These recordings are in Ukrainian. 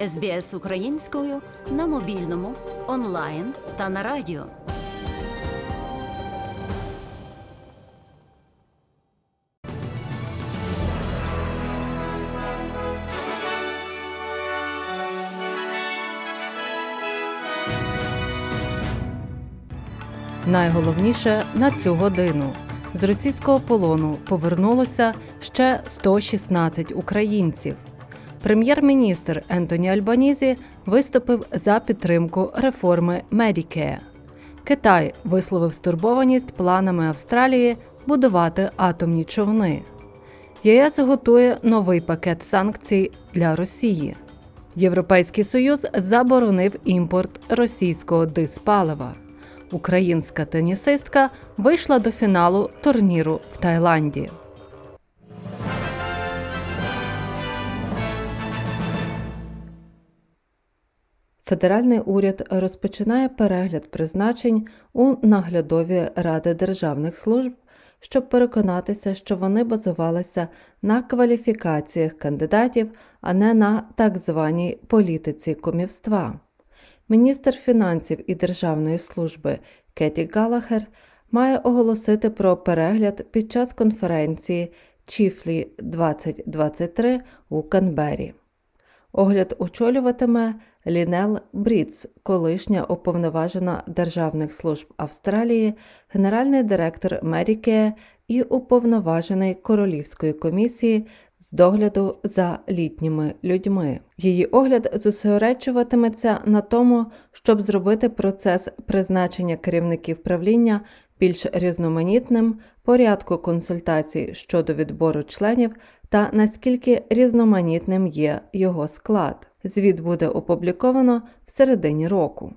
СБС українською на мобільному, онлайн та на радіо. Найголовніше на цю годину з російського полону повернулося ще 116 українців. Прем'єр-міністр Ентоні Альбанізі виступив за підтримку реформи Medicare. Китай висловив стурбованість планами Австралії будувати атомні човни. ЄС готує новий пакет санкцій для Росії. Європейський Союз заборонив імпорт російського диспалива. Українська тенісистка вийшла до фіналу турніру в Таїланді. Федеральний уряд розпочинає перегляд призначень у наглядові ради державних служб, щоб переконатися, що вони базувалися на кваліфікаціях кандидатів, а не на так званій політиці комівства. Міністр фінансів і державної служби Кеті Галахер має оголосити про перегляд під час конференції Чіфлі 2023 у Канбері. Огляд очолюватиме Лінел Бріц, колишня уповноважена державних служб Австралії, генеральний директор Медікея і уповноважений Королівської комісії з догляду за літніми людьми. Її огляд зосереджуватиметься на тому, щоб зробити процес призначення керівників правління більш різноманітним, порядку консультацій щодо відбору членів та наскільки різноманітним є його склад. Звіт буде опубліковано в середині року.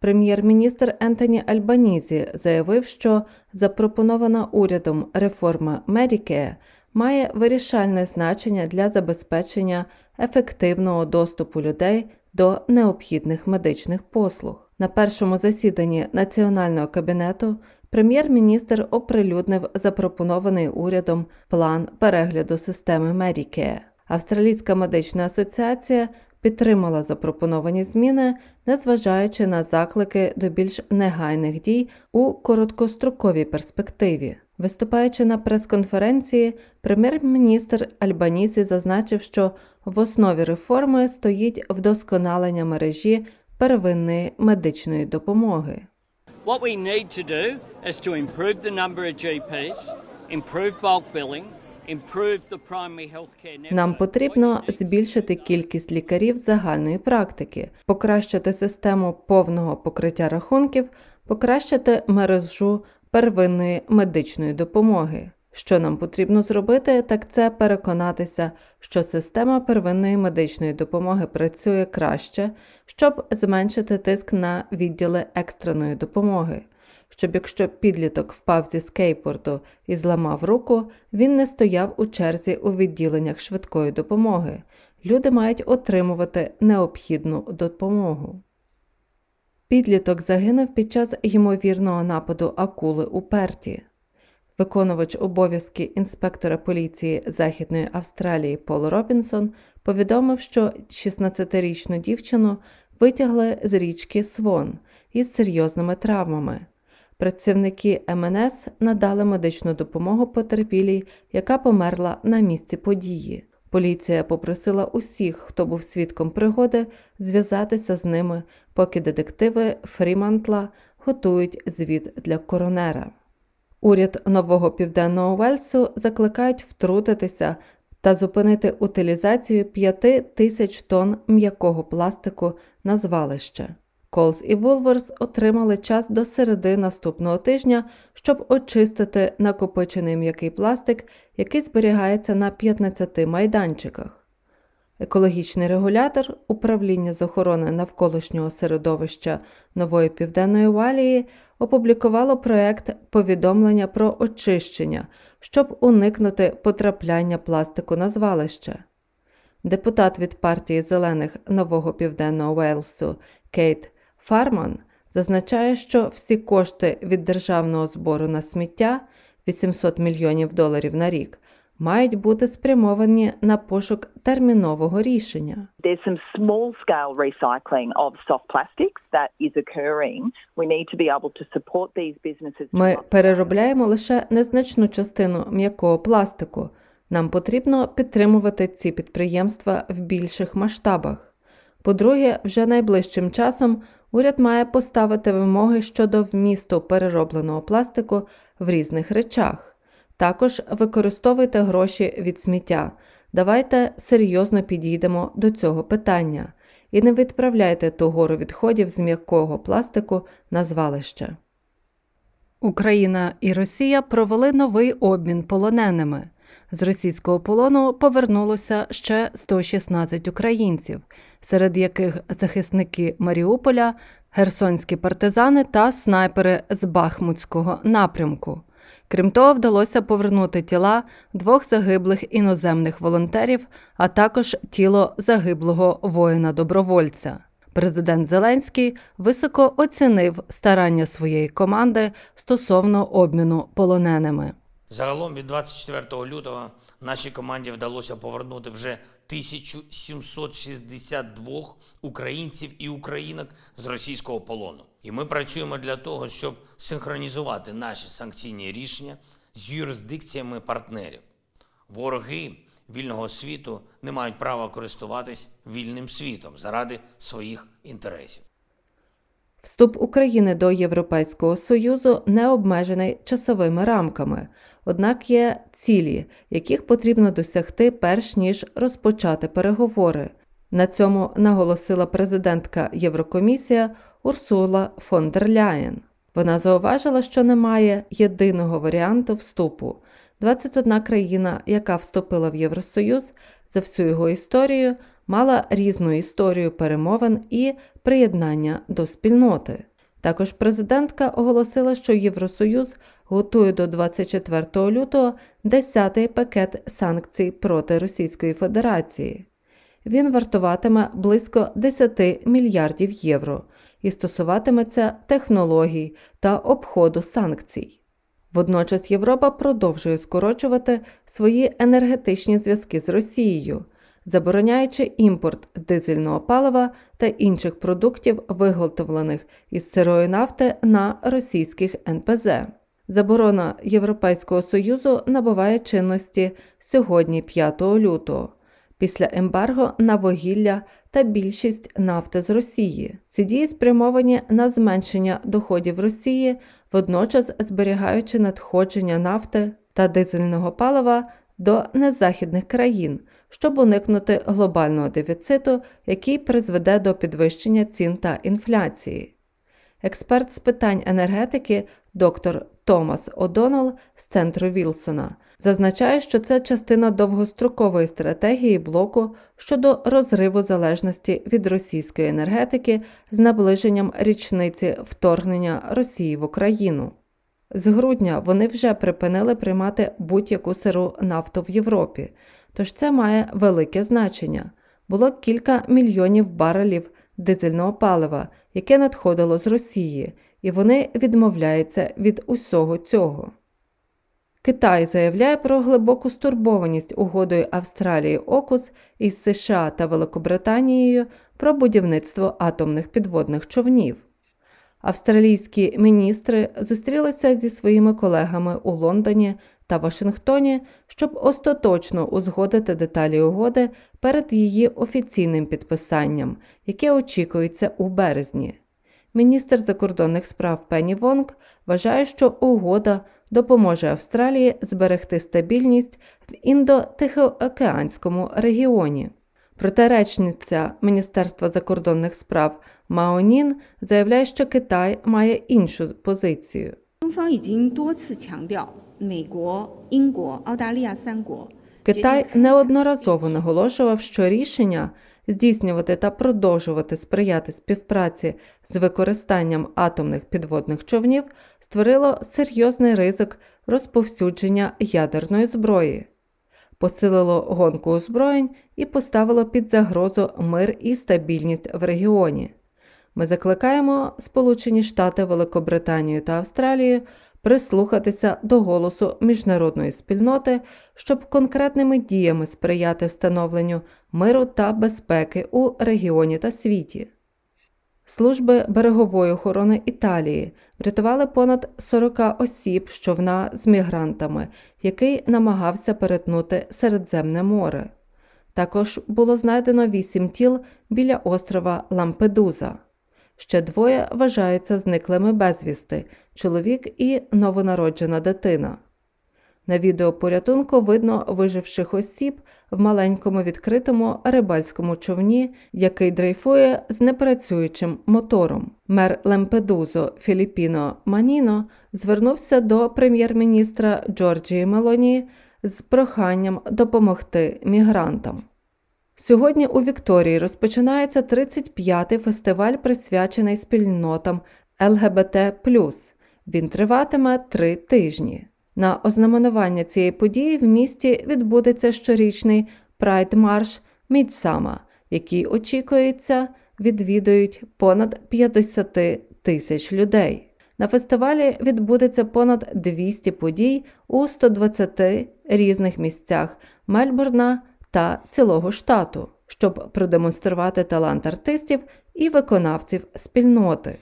Прем'єр-міністр Ентоні Альбанізі заявив, що запропонована урядом реформа Медікея має вирішальне значення для забезпечення ефективного доступу людей до необхідних медичних послуг. На першому засіданні Національного кабінету прем'єр-міністр оприлюднив запропонований урядом план перегляду системи Medicare. Австралійська медична асоціація підтримала запропоновані зміни, незважаючи на заклики до більш негайних дій у короткостроковій перспективі. Виступаючи на прес-конференції, прем'єр-міністр Альбанізі зазначив, що в основі реформи стоїть вдосконалення мережі первинної медичної допомоги. What we need to do is to improve the number of GPs, improve bulk billing, Нам потрібно збільшити кількість лікарів загальної практики, покращити систему повного покриття рахунків, покращити мережу первинної медичної допомоги. Що нам потрібно зробити, так це переконатися, що система первинної медичної допомоги працює краще, щоб зменшити тиск на відділи екстреної допомоги, щоб якщо підліток впав зі скейпорту і зламав руку, він не стояв у черзі у відділеннях швидкої допомоги. Люди мають отримувати необхідну допомогу. Підліток загинув під час ймовірного нападу акули у Перті. Виконувач обов'язки інспектора поліції Західної Австралії Пол Робінсон повідомив, що 16-річну дівчину витягли з річки Свон із серйозними травмами. Працівники МНС надали медичну допомогу потерпілій, яка померла на місці події. Поліція попросила усіх, хто був свідком пригоди, зв'язатися з ними, поки детективи Фрімантла готують звіт для коронера. Уряд нового південного Вельсу закликають втрутитися та зупинити утилізацію 5 тисяч тонн м'якого пластику на звалище. Колс і Вулверс отримали час до середи наступного тижня, щоб очистити накопичений м'який пластик, який зберігається на 15 майданчиках. Екологічний регулятор управління з охорони навколишнього середовища Нової Південної Валії опублікувало проект повідомлення про очищення, щоб уникнути потрапляння пластику на звалище. Депутат від партії зелених Нового Південного Уелсу Кейт Фарман зазначає, що всі кошти від державного збору на сміття 800 мільйонів доларів на рік мають бути спрямовані на пошук термінового рішення. There's some small scale recycling of soft plastics that is occurring. We need to be able to support these businesses. Ми переробляємо лише незначну частину м'якого пластику. Нам потрібно підтримувати ці підприємства в більших масштабах. По-друге, вже найближчим часом уряд має поставити вимоги щодо вмісту переробленого пластику в різних речах. Також використовуйте гроші від сміття. Давайте серйозно підійдемо до цього питання і не відправляйте ту гору відходів з м'якого пластику на звалище. Україна і Росія провели новий обмін полоненими. З російського полону повернулося ще 116 українців, серед яких захисники Маріуполя, герсонські партизани та снайпери з Бахмутського напрямку. Крім того, вдалося повернути тіла двох загиблих іноземних волонтерів, а також тіло загиблого воїна-добровольця. Президент Зеленський високо оцінив старання своєї команди стосовно обміну полоненими. Загалом від 24 лютого нашій команді вдалося повернути вже 1762 українців і українок з російського полону. І ми працюємо для того, щоб синхронізувати наші санкційні рішення з юрисдикціями партнерів. Вороги вільного світу не мають права користуватись вільним світом заради своїх інтересів. Вступ України до Європейського Союзу не обмежений часовими рамками, однак є цілі, яких потрібно досягти перш ніж розпочати переговори. На цьому наголосила президентка Єврокомісія Урсула фон дер Ляєн. Вона зауважила, що немає єдиного варіанту вступу. 21 країна, яка вступила в Євросоюз за всю його історію, мала різну історію перемовин і приєднання до спільноти. Також президентка оголосила, що Євросоюз готує до 24 лютого 10-й пакет санкцій проти Російської Федерації. Він вартуватиме близько 10 мільярдів євро і стосуватиметься технологій та обходу санкцій. Водночас Європа продовжує скорочувати свої енергетичні зв'язки з Росією, забороняючи імпорт дизельного палива та інших продуктів, виготовлених із сирої нафти на російських НПЗ. Заборона Європейського Союзу набуває чинності сьогодні 5 лютого. Після ембарго на вугілля та більшість нафти з Росії. Ці дії спрямовані на зменшення доходів Росії, водночас зберігаючи надходження нафти та дизельного палива до незахідних країн, щоб уникнути глобального дефіциту, який призведе до підвищення цін та інфляції. Експерт з питань енергетики доктор Томас Одонал з центру Вілсона зазначає, що це частина довгострокової стратегії блоку щодо розриву залежності від російської енергетики з наближенням річниці вторгнення Росії в Україну. З грудня вони вже припинили приймати будь-яку сиру нафту в Європі, тож це має велике значення. Було кілька мільйонів барелів дизельного палива, яке надходило з Росії, і вони відмовляються від усього цього. Китай заявляє про глибоку стурбованість угодою Австралії Окус із США та Великобританією про будівництво атомних підводних човнів. Австралійські міністри зустрілися зі своїми колегами у Лондоні та Вашингтоні, щоб остаточно узгодити деталі угоди перед її офіційним підписанням, яке очікується у березні. Міністр закордонних справ Пенні Вонг вважає, що угода допоможе Австралії зберегти стабільність в індо-тихоокеанському регіоні. Проте речниця Міністерства закордонних справ Маонін заявляє, що Китай має іншу позицію. 中方已经多次强调，美国、英国、澳大利亚三国 Китай неодноразово наголошував, що рішення здійснювати та продовжувати сприяти співпраці з використанням атомних підводних човнів створило серйозний ризик розповсюдження ядерної зброї, посилило гонку озброєнь і поставило під загрозу мир і стабільність в регіоні. Ми закликаємо Сполучені Штати, Великобританію та Австралію прислухатися до голосу міжнародної спільноти, щоб конкретними діями сприяти встановленню миру та безпеки у регіоні та світі. Служби берегової охорони Італії врятували понад 40 осіб з човна з мігрантами, який намагався перетнути Середземне море. Також було знайдено вісім тіл біля острова Лампедуза. Ще двоє вважаються зниклими безвісти чоловік і новонароджена дитина. На відео порятунку видно виживших осіб в маленькому відкритому рибальському човні, який дрейфує з непрацюючим мотором. Мер Лемпедузо Філіпіно Маніно звернувся до прем'єр-міністра Джорджії Мелонії з проханням допомогти мігрантам. Сьогодні у Вікторії розпочинається 35-й фестиваль, присвячений спільнотам ЛГБТ. Він триватиме три тижні. На ознаменування цієї події в місті відбудеться щорічний Прайд Марш Мідсама, який очікується, відвідують понад 50 тисяч людей. На фестивалі відбудеться понад 200 подій у 120 різних місцях Мельбурна та цілого штату, щоб продемонструвати талант артистів і виконавців спільноти.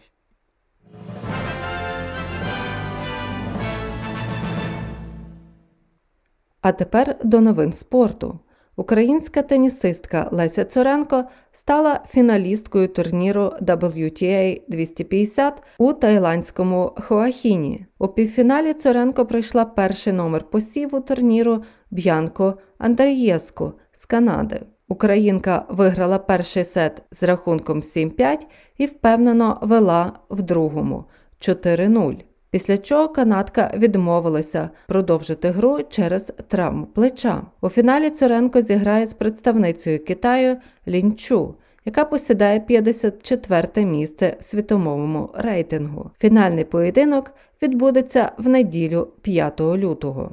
А тепер до новин спорту. Українська тенісистка Леся Цуренко стала фіналісткою турніру WTA 250 у тайландському Хоахіні. У півфіналі Цуренко пройшла перший номер посіву турніру Б'янко Андрієску з Канади. Українка виграла перший сет з рахунком 7-5 і впевнено вела в другому 4-0 після чого канадка відмовилася продовжити гру через травму плеча. У фіналі Цуренко зіграє з представницею Китаю Лінчу. Яка посідає 54 місце в світовому рейтингу. Фінальний поєдинок відбудеться в неділю 5 лютого.